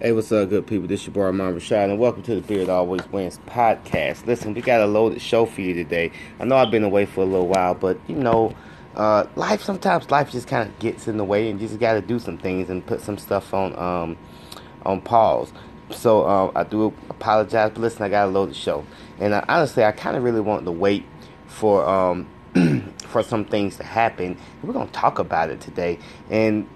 Hey, what's up, good people? This is your boy Armand Rashad, and welcome to the Beard Always Wins podcast. Listen, we got a loaded show for you today. I know I've been away for a little while, but you know, uh, life sometimes life just kind of gets in the way, and you just got to do some things and put some stuff on um, on pause. So uh, I do apologize, but listen, I got a loaded show, and uh, honestly, I kind of really want to wait for um, for some things to happen. We're gonna talk about it today, and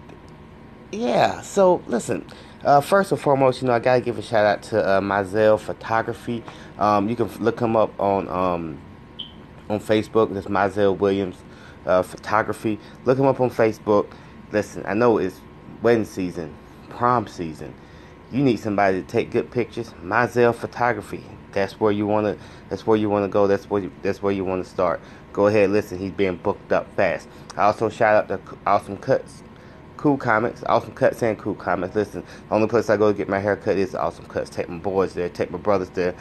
yeah. So listen. Uh, first and foremost, you know, I gotta give a shout out to uh, Mizell Photography. Um, you can look him up on um, on Facebook. That's Mazel Williams uh, Photography. Look him up on Facebook. Listen, I know it's wedding season, prom season. You need somebody to take good pictures. Mazel Photography. That's where you wanna. That's where you wanna go. That's where. You, that's where you wanna start. Go ahead. Listen, he's being booked up fast. I also shout out to Awesome Cuts Cool Comics, Awesome Cuts and Cool Comics. Listen, the only place I go to get my hair cut is Awesome Cuts. Take my boys there, take my brothers there,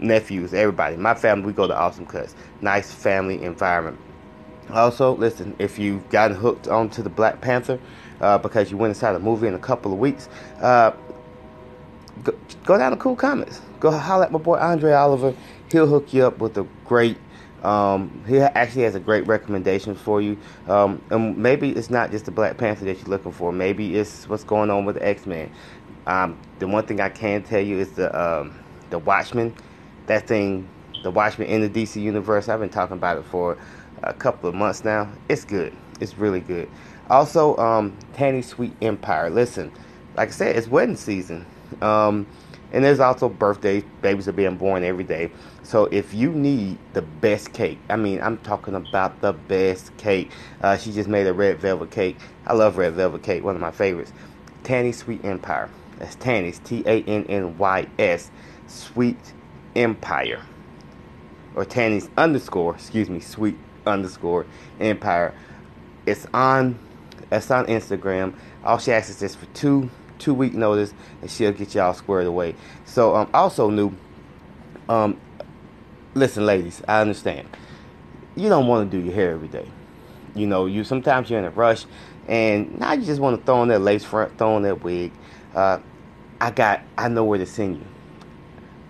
nephews, everybody. My family, we go to Awesome Cuts. Nice family environment. Also, listen, if you've gotten hooked onto the Black Panther uh, because you went inside a movie in a couple of weeks, uh, go, go down to Cool Comics. Go holler at my boy Andre Oliver. He'll hook you up with a great um, he actually has a great recommendation for you. Um, and maybe it's not just the Black Panther that you're looking for. Maybe it's what's going on with X Men. Um, the one thing I can tell you is the um, the Watchmen. That thing, the Watchmen in the DC universe. I've been talking about it for a couple of months now. It's good. It's really good. Also, um, Tanny Sweet Empire. Listen, like I said, it's wedding season. Um, and there's also birthdays. Babies are being born every day. So if you need the best cake, I mean, I'm talking about the best cake. Uh, she just made a red velvet cake. I love red velvet cake, one of my favorites. Tanny Sweet Empire. That's Tanny's T A N N Y S Sweet Empire. Or Tanny's underscore, excuse me, Sweet underscore Empire. It's on it's on Instagram. All she asks is just for two two week notice, and she'll get y'all squared away. So um, also new. Um, listen, ladies, I understand. You don't want to do your hair every day. You know, you sometimes you're in a rush, and now you just want to throw on that lace front, throw on that wig. Uh, I got, I know where to send you.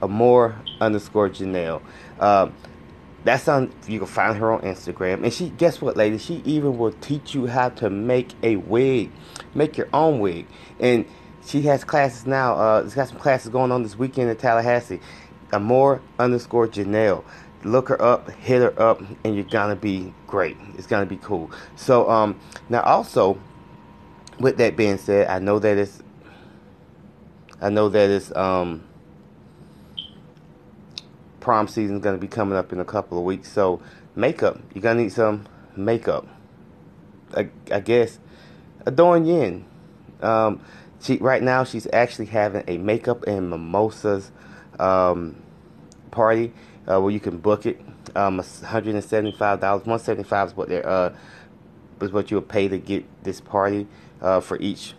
Amore underscore Janelle. Uh, that's on. You can find her on Instagram, and she. Guess what, ladies? She even will teach you how to make a wig, make your own wig, and she has classes now. Uh, she's got some classes going on this weekend in Tallahassee. Amore underscore Janelle. Look her up, hit her up, and you're gonna be great. It's gonna be cool. So, um, now also, with that being said, I know that it's, I know that it's, um, prom season is gonna be coming up in a couple of weeks. So, makeup. You're gonna need some makeup. I, I guess, Adorn Yin. Um, she right now she's actually having a makeup and mimosas um, party uh, where you can book it. Um, hundred and seventy five dollars. One seventy five is what they uh is what you would pay to get this party uh, for each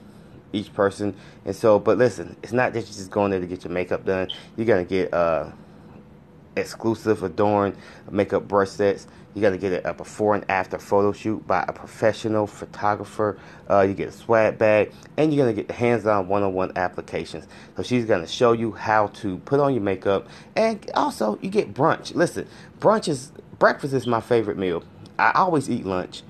each person. And so, but listen, it's not that you're just going there to get your makeup done. You're gonna get uh exclusive adorned makeup brush sets. You got to get a, before and after photo shoot by a professional photographer. Uh, you get a swag bag, and you're gonna get hands-on one-on-one applications. So she's gonna show you how to put on your makeup, and also you get brunch. Listen, brunch is breakfast is my favorite meal. I always eat lunch,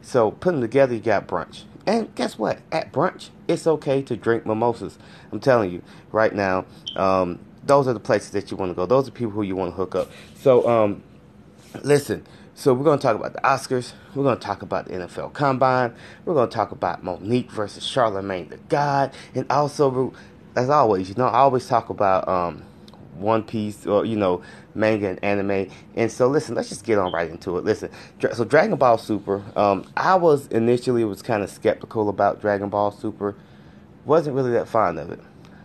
so putting together, you got brunch. And guess what? At brunch, it's okay to drink mimosas. I'm telling you right now. Um, those are the places that you want to go. Those are people who you want to hook up. So, um, listen. So we're going to talk about the Oscars. We're going to talk about the NFL Combine. We're going to talk about Monique versus Charlemagne the God, and also, as always, you know, I always talk about um, One Piece or you know manga and anime. And so, listen, let's just get on right into it. Listen, so Dragon Ball Super. Um, I was initially was kind of skeptical about Dragon Ball Super. wasn't really that fond of it.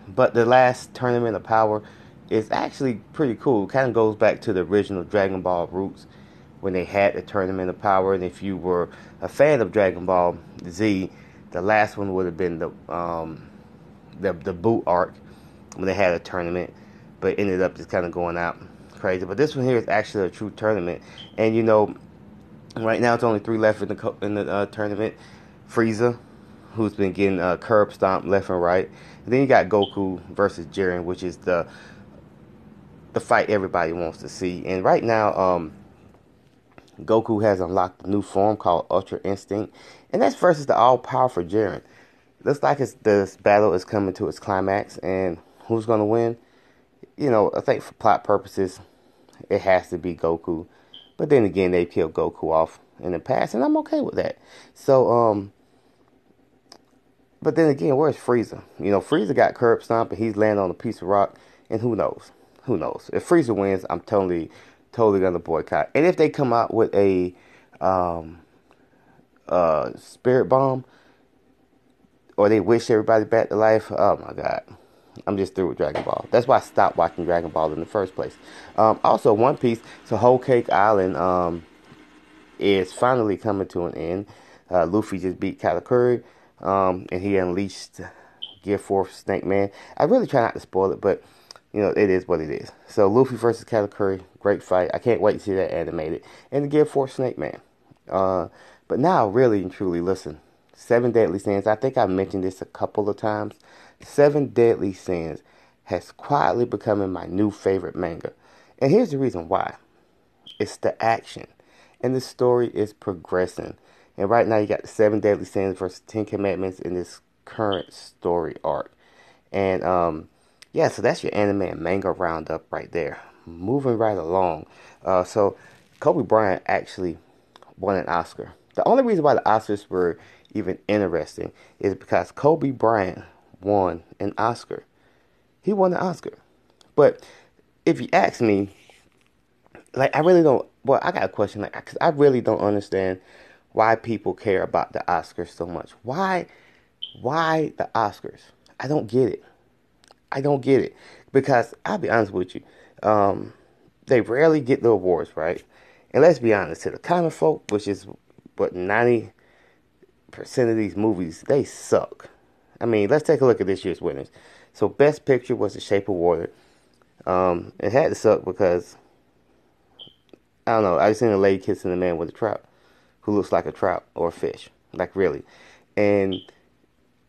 But the last tournament of power is actually pretty cool. Kind of goes back to the original Dragon Ball roots when they had the tournament of power. And if you were a fan of Dragon Ball Z, the last one would have been the um, the the boot arc when they had a tournament, but ended up just kind of going out crazy. But this one here is actually a true tournament, and you know, right now it's only three left in the in the uh, tournament: Frieza, who's been getting uh, curb stomped left and right. And then you got Goku versus Jiren, which is the the fight everybody wants to see. And right now, um, Goku has unlocked a new form called Ultra Instinct, and that's versus the all-powerful Jiren. Looks like this battle is coming to its climax, and who's going to win? You know, I think for plot purposes, it has to be Goku. But then again, they killed Goku off in the past, and I'm okay with that. So, um, but then again, where's Frieza? You know, Frieza got curb stomp, and he's landing on a piece of rock, and who knows? Who knows? If Frieza wins, I'm totally, totally gonna boycott. And if they come out with a, um, uh, spirit bomb, or they wish everybody back to life, oh my god. I'm just through with Dragon Ball. That's why I stopped watching Dragon Ball in the first place. Um, also, One Piece, so Whole Cake Island um, is finally coming to an end. Uh, Luffy just beat Katakuri, um, and he unleashed Gear Fourth Snake Man. I really try not to spoil it, but you know it is what it is. So Luffy versus Katakuri, great fight. I can't wait to see that animated. And Gear Fourth Snake Man. Uh, but now, really and truly, listen. Seven Deadly Sins. I think I've mentioned this a couple of times. Seven Deadly Sins has quietly become my new favorite manga. And here's the reason why. It's the action. And the story is progressing. And right now you got the Seven Deadly Sins versus Ten Commandments in this current story arc. And um yeah, so that's your anime and manga roundup right there. Moving right along. Uh so Kobe Bryant actually won an Oscar. The only reason why the Oscars were even interesting is because Kobe Bryant won an Oscar. He won an Oscar. But if you ask me, like I really don't. Well, I got a question, like, cause I really don't understand why people care about the Oscars so much. Why, why the Oscars? I don't get it. I don't get it because I'll be honest with you. Um, they rarely get the awards right, and let's be honest, to the common folk, which is what ninety percent of these movies, they suck. I mean, let's take a look at this year's winners. So, Best Picture was The Shape of Water. Um, it had to suck because I don't know. I seen a lady kissing a man with a trout, who looks like a trout or a fish, like really. And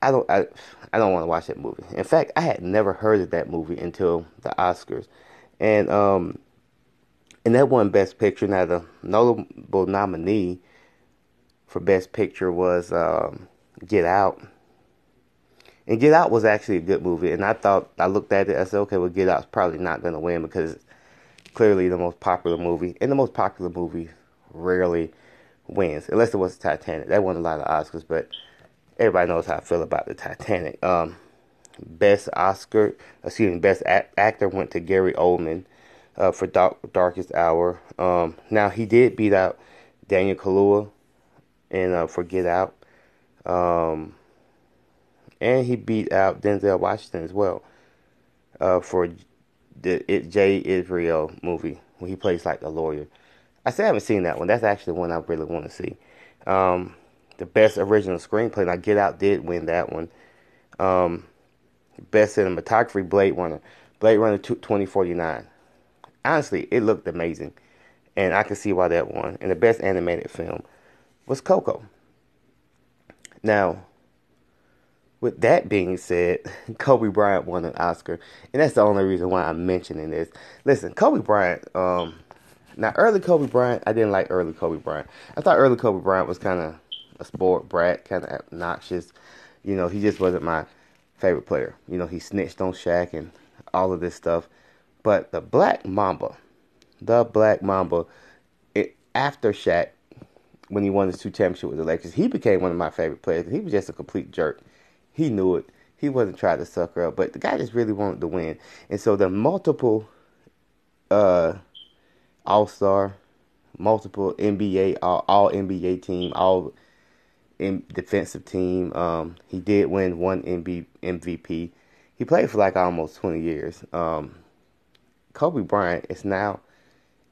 I don't, I, I don't want to watch that movie. In fact, I had never heard of that movie until the Oscars, and um, and that won Best Picture. Now the notable nominee for Best Picture was um, Get Out and Get Out was actually a good movie, and I thought I looked at it. I said, okay, well, Get Out's probably not going to win because it's clearly the most popular movie, and the most popular movie rarely wins, unless it was Titanic. That won a lot of Oscars, but everybody knows how I feel about the Titanic. Um, best Oscar, excuse me, best actor went to Gary Oldman uh, for Dark- Darkest Hour. Um, now he did beat out Daniel Kaluuya in uh, for Get Out. Um, and he beat out Denzel Washington as well uh, for the it, Jay Israel movie when he plays like a lawyer. I still haven't seen that one. That's actually one I really want to see. Um, the best original screenplay. Now Get Out did win that one. Um, best cinematography, Blade Runner, Blade Runner 2049. Honestly, it looked amazing, and I can see why that won. And the best animated film was Coco. Now, with that being said, Kobe Bryant won an Oscar, and that's the only reason why I'm mentioning this. Listen, Kobe Bryant. Um, now early Kobe Bryant, I didn't like early Kobe Bryant. I thought early Kobe Bryant was kind of a sport brat, kind of obnoxious. You know, he just wasn't my favorite player. You know, he snitched on Shaq and all of this stuff. But the Black Mamba, the Black Mamba, it, after Shaq, when he won his two championships with the Lakers, he became one of my favorite players. He was just a complete jerk. He knew it. He wasn't trying to sucker up, but the guy just really wanted to win. And so the multiple uh, All Star, multiple NBA, all, all, NBA team, all defensive team. Um, he did win one MB, MVP. He played for like almost 20 years. Um, Kobe Bryant is now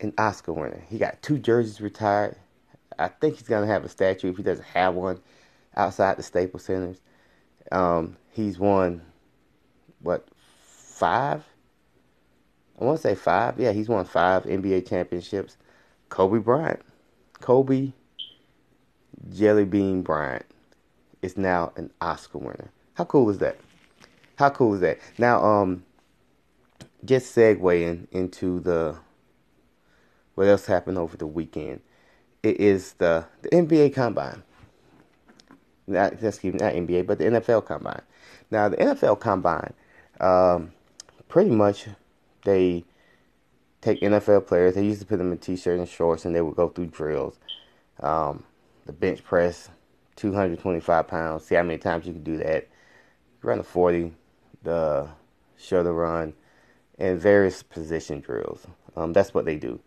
an Oscar winner. He got two jerseys retired. I think he's gonna have a statue if he doesn't have one outside the Staples Centers. Um, he's won what five? I want to say five. Yeah, he's won five NBA championships. Kobe Bryant, Kobe Jelly Bean Bryant is now an Oscar winner. How cool is that? How cool is that? Now, um, just segueing into the what else happened over the weekend. It is the, the NBA Combine. Not, excuse me, not NBA, but the NFL Combine. Now, the NFL Combine, um, pretty much, they take NFL players. They used to put them in t-shirts and shorts, and they would go through drills. Um, the bench press, 225 pounds. See how many times you can do that. Run the 40, the shuttle run, and various position drills. Um, that's what they do.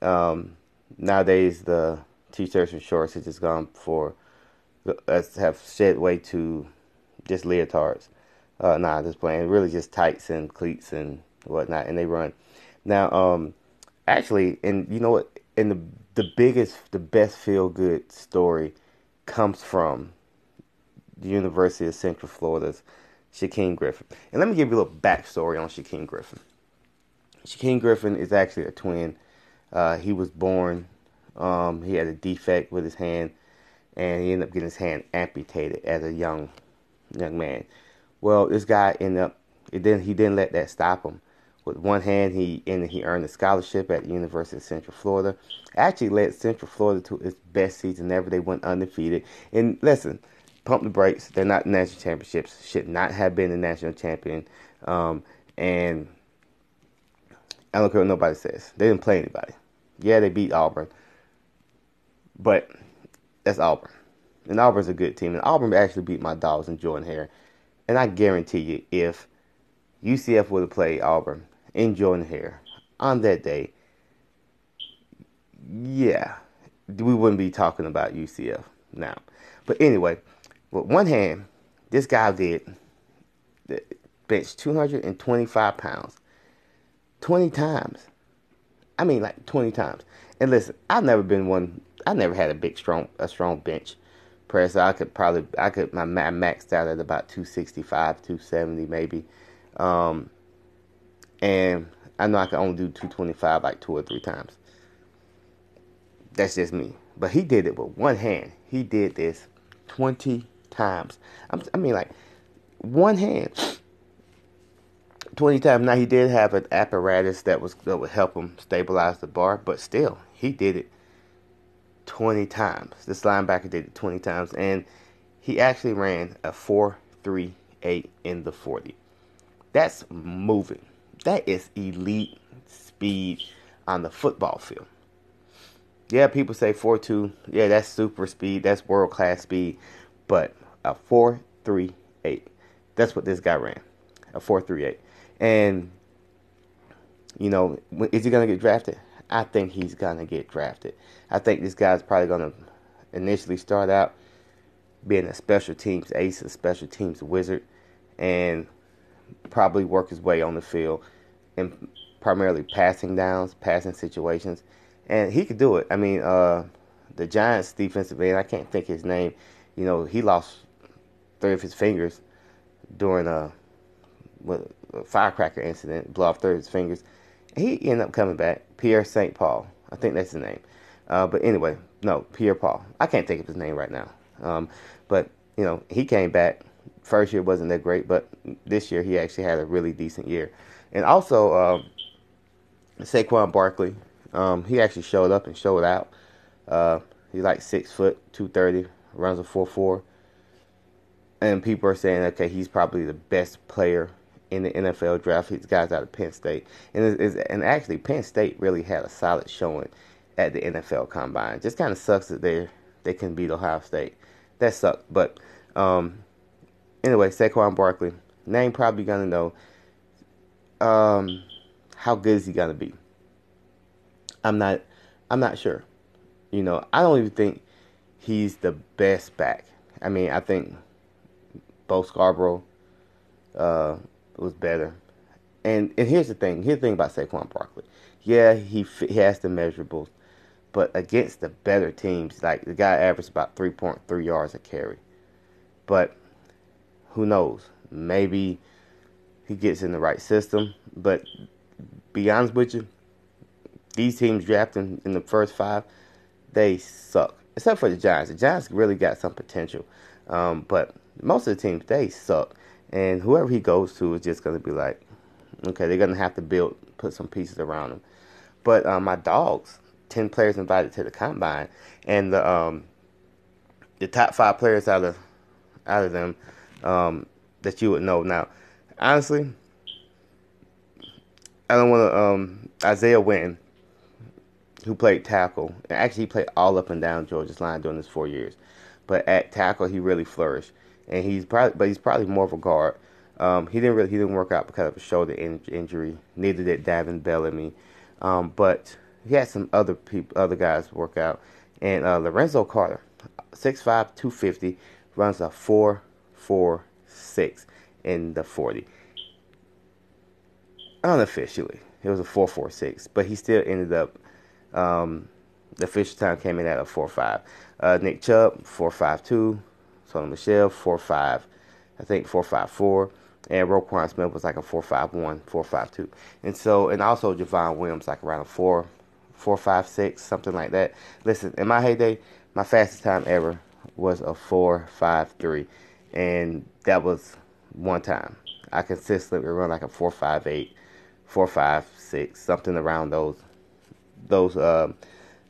Um, nowadays, the t-shirts and shorts have just gone for have shed way to just leotards. Uh, nah, just playing. Really, just tights and cleats and whatnot, and they run. Now, um, actually, and you know what? In the the biggest, the best feel good story comes from the University of Central Florida's Shaquem Griffin. And let me give you a little backstory on Shaquem Griffin. Shaquem Griffin is actually a twin. Uh, he was born, um, he had a defect with his hand, and he ended up getting his hand amputated as a young young man. Well, this guy ended up, it didn't, he didn't let that stop him. With one hand, he and he earned a scholarship at the University of Central Florida. Actually, led Central Florida to its best season ever. They went undefeated. And listen, pump the brakes. They're not national championships. Should not have been the national champion. Um, and I don't care what nobody says. They didn't play anybody. Yeah, they beat Auburn, but that's Auburn. And Auburn's a good team. And Auburn actually beat my dogs and Jordan Hare. And I guarantee you, if UCF would have played Auburn, in Jordan Hare on that day, yeah, we wouldn't be talking about UCF now. But anyway, with one hand, this guy did bench 225 pounds 20 times. I mean, like 20 times. And listen, I've never been one. I never had a big, strong, a strong bench press. I could probably, I could, my maxed out at about 265, 270 maybe. Um, and I know I can only do 225 like two or three times. That's just me. But he did it with one hand. He did this 20 times. I mean, like, one hand. 20 times. Now, he did have an apparatus that was that would help him stabilize the bar, but still, he did it 20 times. This linebacker did it 20 times, and he actually ran a 4.38 in the 40. That's moving. That is elite speed on the football field. Yeah, people say 4 2. Yeah, that's super speed. That's world class speed. But a 4.38. That's what this guy ran. A 4.38. And, you know, is he going to get drafted? I think he's going to get drafted. I think this guy's probably going to initially start out being a special teams ace, a special teams wizard, and probably work his way on the field in primarily passing downs, passing situations, and he could do it. I mean, uh, the Giants' defensive end, I can't think his name. You know, he lost three of his fingers during a, a firecracker incident, blew off three of his fingers. He ended up coming back. Pierre St. Paul, I think that's his name. Uh, but anyway, no, Pierre Paul. I can't think of his name right now. Um, but you know, he came back. First year wasn't that great, but this year he actually had a really decent year. And also, uh, Saquon Barkley, um, he actually showed up and showed out. Uh, he's like six foot, two thirty, runs a four four, and people are saying, okay, he's probably the best player in the NFL draft. These guys out of Penn State, and it's, it's, and actually Penn State really had a solid showing at the NFL Combine. Just kind of sucks that they they can beat Ohio State. That sucked, but um, anyway, Saquon Barkley, name probably gonna know um, how good is he gonna be? I'm not. I'm not sure. You know, I don't even think he's the best back. I mean, I think Bo Scarborough uh, was better. And and here's the thing. Here's the thing about Saquon Barkley. Yeah, he he has the measurables, but against the better teams, like the guy averaged about 3.3 yards a carry. But who knows? Maybe he gets in the right system. But be honest with you, these teams drafting in the first five, they suck. Except for the Giants. The Giants really got some potential. Um, but most of the teams they suck, and whoever he goes to is just going to be like, okay, they're going to have to build, put some pieces around him. But um, my dogs, ten players invited to the combine, and the um, the top five players out of out of them um, that you would know. Now, honestly, I don't want to. Um, Isaiah Wynn, who played tackle, actually he played all up and down Georgia's line during his four years, but at tackle he really flourished, and he's probably, but he's probably more of a guard. Um, he didn't really he didn't work out because of a shoulder in, injury. Neither did Davin Bellamy, um, but he had some other people, other guys work out. And uh, Lorenzo Carter, 6'5", 250, runs a four four six in the forty unofficially. It was a 4.46, but he still ended up. Um, the official time came in at a 4.5. Uh, Nick Chubb 4.52. Sony Michel 4.5. I think 4.54. And Roquan Smith was like a 4.51, 4.52. And so, and also Javon Wims like around a 4, 4.56, something like that. Listen, in my heyday, my fastest time ever was a 4.53. And that was one time. I consistently run like a 4.58 four, five, six, something around those those uh,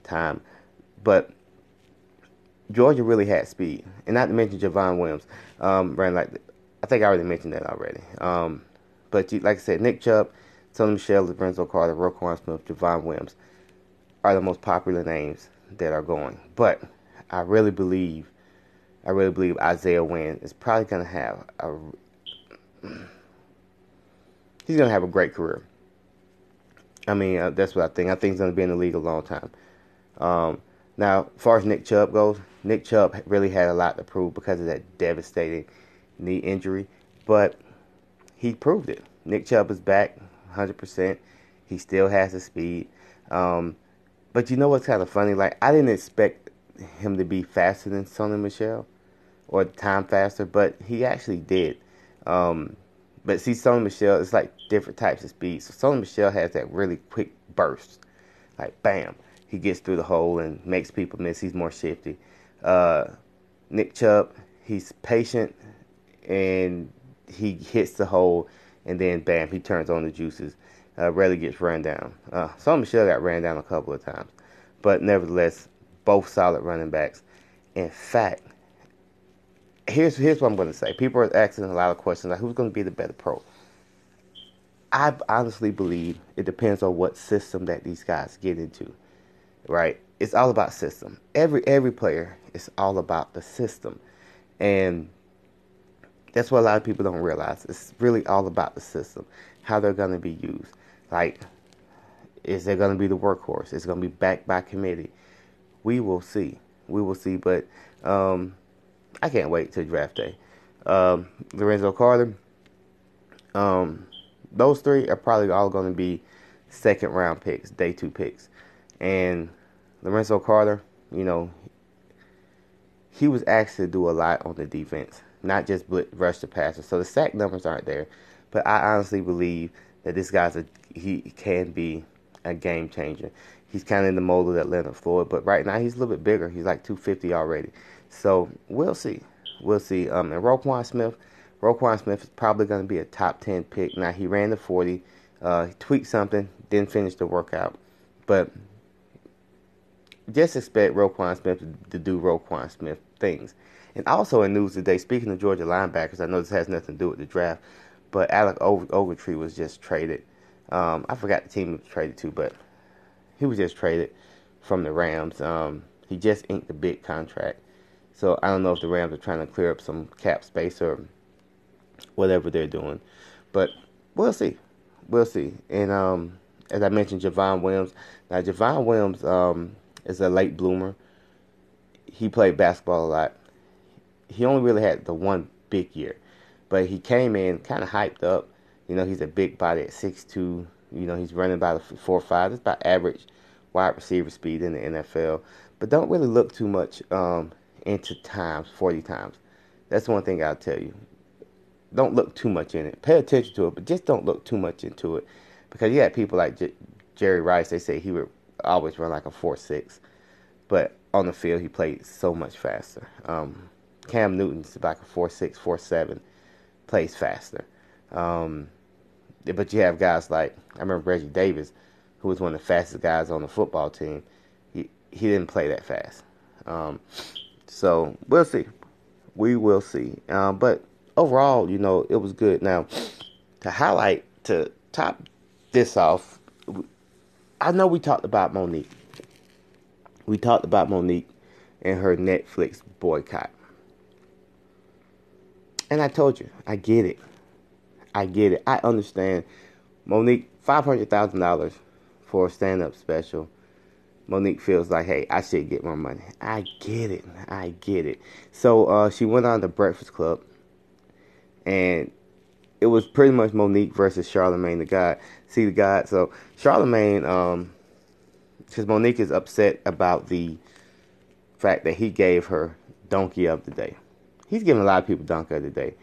time. But Georgia really had speed, and not to mention Javon Wims um, ran like I think I already mentioned that already. Um, but like I said, Nick Chubb, Sony Michel, Lorenzo Carter, Roquan Smith, Javon Wims are the most popular names that are going. But I really believe, I really believe Isaiah Wynn is probably going to have a he's going to have a great career. I mean, uh, that's what I think. I think he's going to be in the league a long time. Um, now, as far as Nick Chubb goes, Nick Chubb really had a lot to prove because of that devastating knee injury, but he proved it. Nick Chubb is back 100%. He still has the speed. Um, but you know what's kind of funny? Like, I didn't expect him to be faster than Sony Michel or time faster, but he actually did. Um, but see, Sony Michel, it's like different types of speed. So Sony Michel has that really quick burst, like bam, he gets through the hole and makes people miss. He's more shifty. Uh, Nick Chubb, he's patient and he hits the hole, and then bam, he turns on the juices. Uh, rarely gets run down. Uh, Sony Michel got ran down a couple of times, but nevertheless, both solid running backs. In fact, here's here's what I'm going to say. People are asking a lot of questions like who's going to be the better pro. I honestly believe it depends on what system that these guys get into. Right? It's all about system. Every every player is all about the system. And that's what a lot of people don't realize. It's really all about the system, how they're going to be used. Like, is there going to be the workhorse? Is going to be backed by committee? We will see. We will see. But um, I can't wait till draft day. Um, Lorenzo Carter. Um, those three are probably all going to be second round picks, day two picks. And Lorenzo Carter, you know, he was asked to do a lot on the defense, not just blitz, rush the passer. So the sack numbers aren't there, but I honestly believe that this guy's a he can be a game changer. He's kind of in the mold of that Leonard Floyd, but right now he's a little bit bigger. He's like 250 already. So we'll see. We'll see. Um, and Roquan Smith, Roquan Smith is probably going to be a top 10 pick. Now, he ran the 40, uh, tweaked something, didn't finish the workout. But just expect Roquan Smith to, do Roquan Smith things. And also in news today, speaking of Georgia linebackers, I know this has nothing to do with the draft, but Alec Ogletree was just traded. Um, I forgot the team he was traded to, but he was just traded from the Rams. Um, he just inked a big contract. So I don't know if the Rams are trying to clear up some cap space or whatever they're doing, but we'll see. We'll see. And um, as I mentioned, Javon Wims. Now Javon Wims um, is a late bloomer. He played basketball a lot. He only really had the one big year, but he came in kind of hyped up. You know, he's a big body at six two. You know, he's running about a four five. That's about average wide receiver speed in the NFL. But don't really look too much um, into times, 40 times. That's one thing I'll tell you. Don't look too much in it. Pay attention to it, but just don't look too much into it. Because you had people like J- Jerry Rice, they say he would always run like a 4 6. But on the field, he played so much faster. Um, Cam Newton's like a four six, four seven, plays faster. Um, but you have guys like I remember Reggie Davis, who was one of the fastest guys on the football team. He he didn't play that fast. Um, so we'll see. We will see. Um, but overall, you know, it was good. Now to highlight to top this off, I know we talked about Monique. We talked about Monique and her Netflix boycott. And I told you, I get it. I get it. I understand. Monique, $500,000 for a stand up special. Monique feels like, hey, I should get more money. I get it. I get it. So uh, she went on the Breakfast Club, and it was pretty much Monique versus Charlemagne the God. See the God. So Charlemagne, um, because Monique is upset about the fact that he gave her donkey of the day. He's giving a lot of people donkey of the day,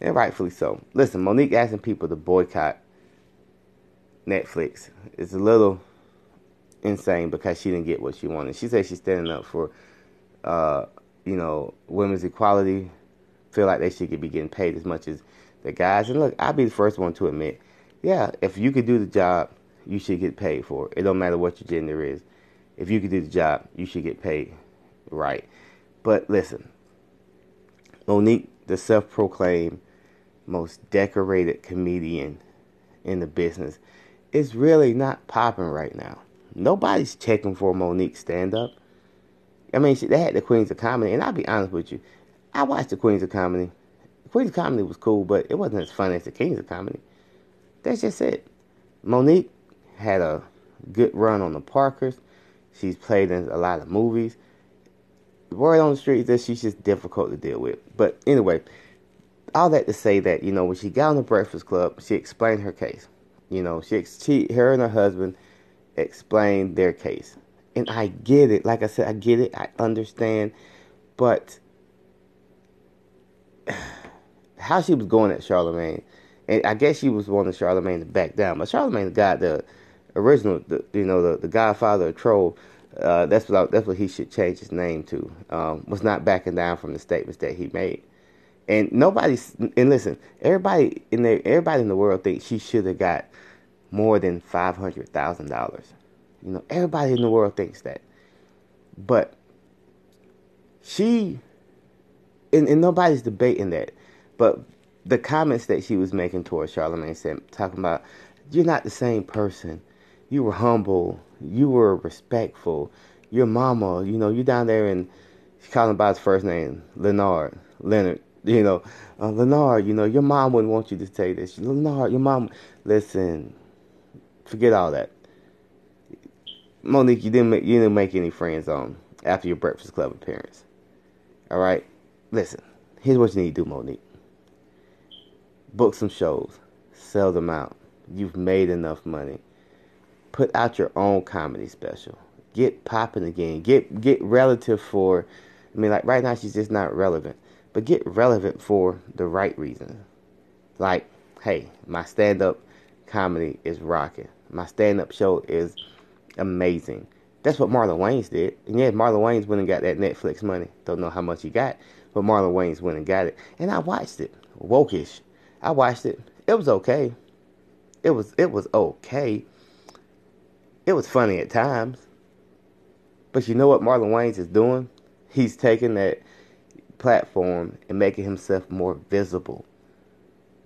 and rightfully so. Listen, Monique asking people to boycott Netflix is a little insane because she didn't get what she wanted. She said she's standing up for, uh, you know, women's equality. Feel like they should be getting paid as much as the guys. And look, I'll be the first one to admit, yeah, if you could do the job, you should get paid for it. It don't matter what your gender is. If you could do the job, you should get paid right. But listen, Monique, the self-proclaimed most decorated comedian in the business, is really not popping right now. Nobody's checking for Monique stand-up. I mean, they had the Queens of Comedy, and I'll be honest with you, I watched the Queens of Comedy. The Queens of Comedy was cool, but it wasn't as fun as the Kings of Comedy. That's just it. Monique had a good run on the Parkers. She's played in a lot of movies. The word on the street is that she's just difficult to deal with. But anyway, all that to say that, you know, when she got on the Breakfast Club, she explained her case. You know, she, she her and her husband explained their case. And I get it. Like I said, I get it. I understand. But how she was going at Charlemagne, and I guess she was wanting Charlemagne to back down. But Charlemagne got the original, the, you know, the, the Godfather of Troll. Uh, that's what I, that's what he should change his name to. Um, was not backing down from the statements that he made. And nobody's and listen, everybody in there, everybody in the world thinks she should have got more than five hundred thousand dollars. You know, everybody in the world thinks that, but she and, and nobody's debating that. But the comments that she was making towards Charlemagne said, talking about you're not the same person. You were humble. You were respectful. Your mama, you know, you're down there and she called him by his first name, Leonard, Leonard. You know, uh, Leonard. You know, your mom wouldn't want you to say this. Leonard, your mom. Listen, forget all that. Monique, you didn't make you didn't make any friends on after your Breakfast Club appearance. All right, listen. Here's what you need to do, Monique. Book some shows, sell them out. You've made enough money. Put out your own comedy special. Get popping again. Get get relative for. I mean, like right now she's just not relevant, but get relevant for the right reason. Like, hey, my stand-up comedy is rocking. My stand-up show is amazing. That's what Marlon Wayans did. And yeah, Marlon Wayans went and got that Netflix money. Don't know how much he got, but Marlon Wayans went and got it. And I watched it. Woke-ish. I watched it. It was okay. It was it was okay. It was funny at times. But you know what Marlon Wayans is doing? He's taking that platform and making himself more visible.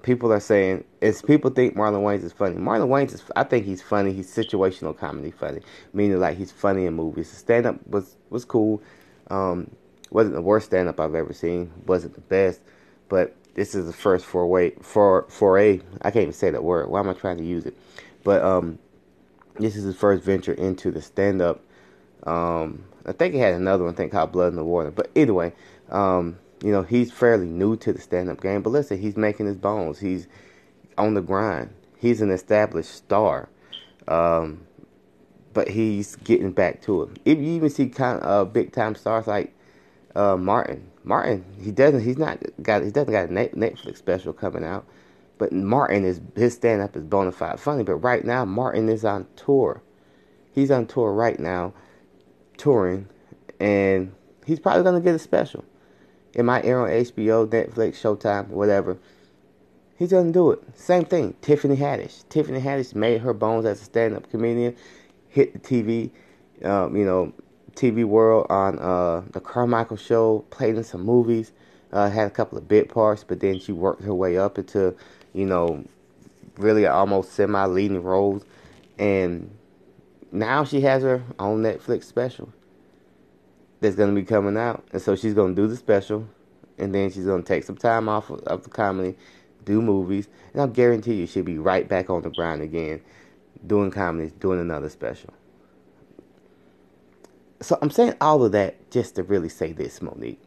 People are saying, is people think Marlon Wayans is funny. Marlon Wayans is, I think he's funny. He's situational comedy funny, meaning like he's funny in movies. Stand up was was cool. Um, wasn't the worst stand up I've ever seen. Wasn't the best, but this is the first foray for for a I can't even say that word. Why am I trying to use it? But um, this is his first venture into the stand up. Um, I think he had another one, I think called Blood in the Water. But anyway, um, you know he's fairly new to the stand up game. But listen, he's making his bones. He's on the grind. He's an established star. Um, but he's getting back to it. If you even see kind of uh, big time stars like uh, Martin. Martin, he doesn't. He's not got. He doesn't got a Netflix special coming out. But Martin is his stand up is bona fide funny. But right now, Martin is on tour. He's on tour right now, touring, and he's probably gonna get a special. It might air on HBO, Netflix, Showtime, whatever. He doesn't do it. Same thing. Tiffany Haddish. Tiffany Haddish made her bones as a stand-up comedian. Hit the TV, um, you know, TV world on uh, the Carmichael Show. Played in some movies. Uh, had a couple of bit parts, but then she worked her way up into, you know, really almost semi-leading roles, and now she has her own Netflix special that's gonna be coming out, and so she's gonna do the special, and then she's gonna take some time off of, of the comedy, do movies, and I'll guarantee you she'll be right back on the grind again, doing comedies, doing another special. So I'm saying all of that just to really say this, Mo'Nique.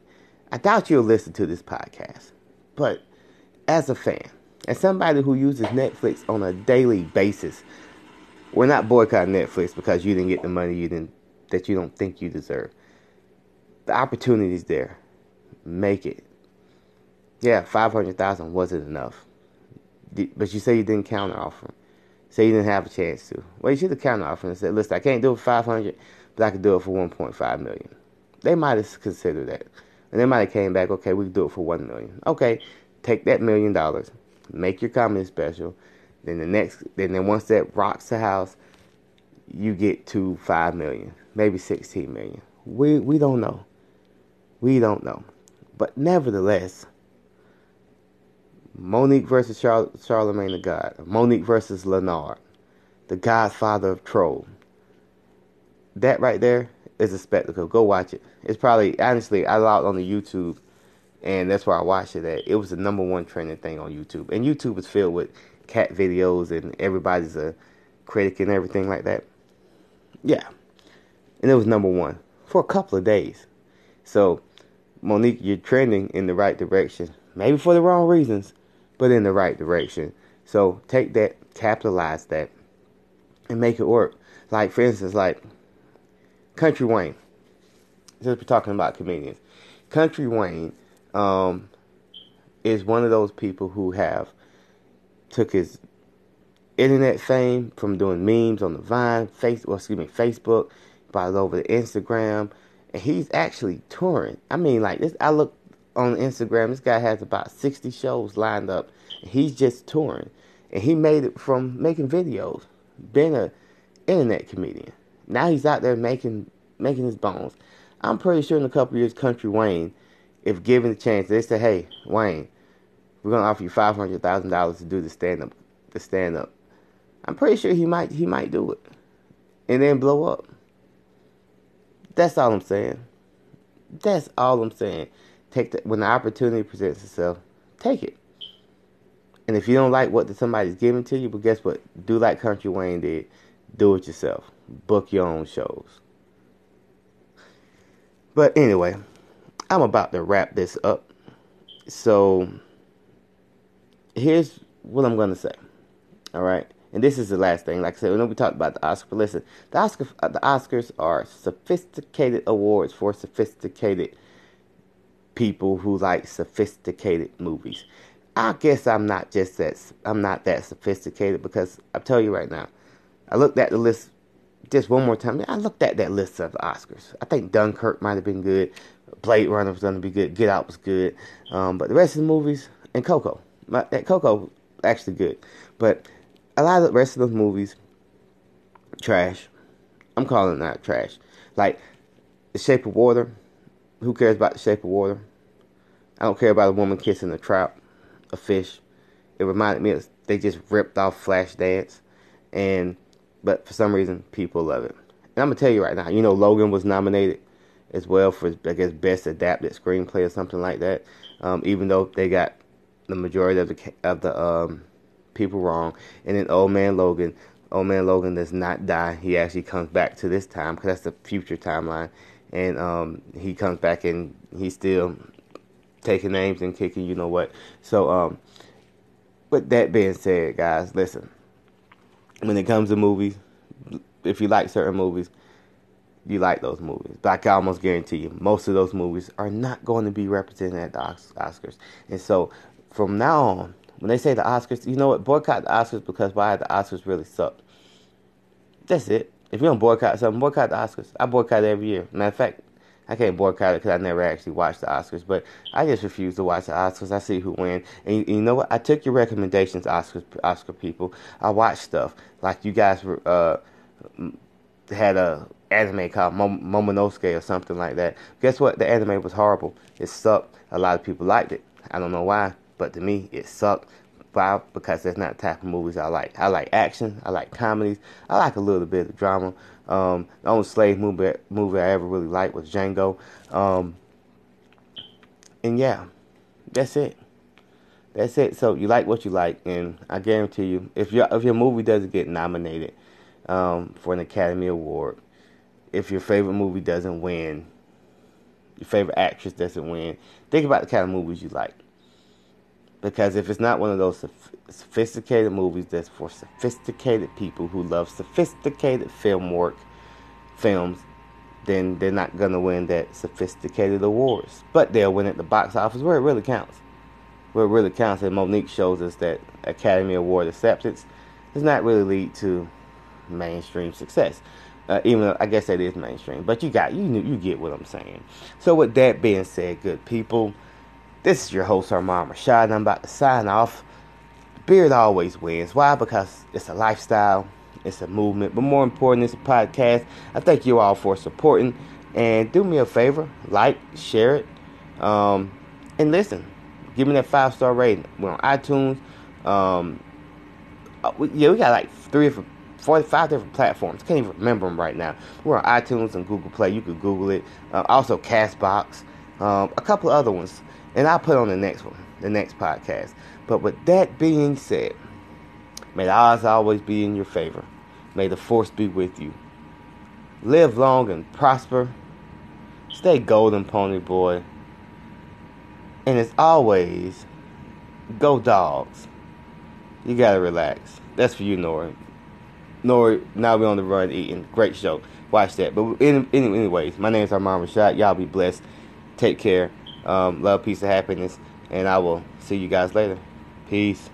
I doubt you'll listen to this podcast, but as a fan, as somebody who uses Netflix on a daily basis, we're not boycotting Netflix because you didn't get the money you didn't that you don't think you deserve. The opportunity's there. Make it. Yeah, five hundred thousand wasn't enough, but you say you didn't counter offer. Say you didn't have a chance to. Well, you should have counter offered and said, "Listen, I can't do it for five hundred, but I can do it for one point five million. They might have considered that, and they might have came back. Okay, we can do it for one million. Okay, take that million dollars, make your comedy special. Then the next, then, then once that rocks the house, you get to five million, maybe sixteen million. We we don't know. We don't know. But nevertheless, Mo'Nique versus Char- Charlemagne the God, Mo'Nique versus Lenard, the Godfather of Troll. That right there is a spectacle. Go watch it. It's probably honestly I logged on the YouTube, and that's where I watched it at. It was the number one trending thing on YouTube, and YouTube is filled with cat videos, and everybody's a critic and everything like that. Yeah, and it was number one for a couple of days. So, Mo'Nique, you're trending in the right direction. Maybe for the wrong reasons, but in the right direction. So take that, capitalize that, and make it work. Like for instance, like Country Wayne. Since we're talking about comedians, Country Wayne um, is one of those people who have took his internet fame from doing memes on the Vine, face, well, excuse me, Facebook, it over to Instagram, and he's actually touring. I mean, like this. I look on Instagram. This guy has about sixty shows lined up. he's just touring, and he made it from making videos, being a internet comedian. Now he's out there making making his bones. I'm pretty sure in a couple years, Country Wayne, if given the chance, they say, "Hey, Wayne, we're gonna offer you five hundred thousand dollars to do the stand up, the stand up." I'm pretty sure he might he might do it, and then blow up. That's all I'm saying. That's all I'm saying. Take the, when the opportunity presents itself, take it. And if you don't like what somebody's giving to you, but guess what? Do like Country Wayne did. Do it yourself. Book your own shows. But anyway, I'm about to wrap this up. So here's what I'm gonna say. All right and this is the last thing. Like I said, we know we talked about the Oscar, but listen, the Oscar, uh, the Oscars are sophisticated awards for sophisticated people who like sophisticated movies. I guess I'm not just that. I'm not that sophisticated because I'll tell you right now. I looked at the list just one more time. I looked at that list of Oscars. I think Dunkirk might have been good. Blade Runner was going to be good. Get Out was good. Um, but the rest of the movies and Coco, my, Coco actually good. But a lot of the rest of those movies, trash. I'm calling that trash. Like The Shape of Water. Who cares about The Shape of Water? I don't care about a woman kissing a trout, a fish. It reminded me of they just ripped off Flashdance, and but for some reason people love it. And I'm gonna tell you right now, you know Logan was nominated as well for I guess best adapted screenplay or something like that. Um, even though they got the majority of the of the um, people wrong. And then Old Man Logan, Old Man Logan does not die. He actually comes back to this time because that's the future timeline. And um, he comes back and he's still taking names and kicking you know what. So, um, with that being said, guys, listen. When it comes to movies, if you like certain movies, you like those movies. But I can almost guarantee you, most of those movies are not going to be represented at the Oscars. And so, from now on, when they say the Oscars, you know what? Boycott the Oscars because why the Oscars really suck. That's it. If you don't boycott something, boycott the Oscars. I boycott every year. Matter of fact, I can't boycott it because I never actually watched the Oscars, but I just refuse to watch the Oscars. I see who win, and you, you know what? I took your recommendations, Oscars, Oscar people. I watched stuff like you guys uh, had a anime called Momonosuke or something like that. Guess what? The anime was horrible. It sucked. A lot of people liked it. I don't know why, but to me, it sucked. Why? Because that's not the type of movies I like. I like action. I like comedies. I like a little bit of drama. Um, the only slave movie movie I ever really liked was Django. Um, and yeah, that's it. That's it. So you like what you like, and I guarantee you, if your if your movie doesn't get nominated um, for an Academy Award, if your favorite movie doesn't win, your favorite actress doesn't win, think about the kind of movies you like. Because if it's not one of those sophisticated movies that's for sophisticated people who love sophisticated film work, films, then they're not gonna win that sophisticated awards. But they'll win at the box office where it really counts. Where it really counts, and Mo'Nique shows us that Academy Award acceptance does not really lead to mainstream success. Uh, even though I guess that is mainstream, but you got you you get what I'm saying. So with that being said, good people, this is your host Armand Rashad, and I'm about to sign off. Beard always wins. Why? Because it's a lifestyle, it's a movement, but more important, it's a podcast. I thank you all for supporting, and do me a favor, like, share it, um, and listen. Give me that five star rating. We're on iTunes. Um, uh, we, yeah, we got like three or four, five different platforms. Can't even remember them right now. We're on iTunes and Google Play. You could Google it. Uh, also, Castbox. Um, a couple other ones and I'll put on the next one, the next podcast. But with that being said, may the odds always be in your favor. May the force be with you. Live long and prosper. Stay golden, pony boy. And as always, go dogs. You gotta relax. That's for you, Nori. Nori, now we're on the run eating. Great show. Watch that. But anyways, my name is Armand Rashad. Y'all be blessed. Take care. Um, love, peace, and happiness. And I will see you guys later. Peace.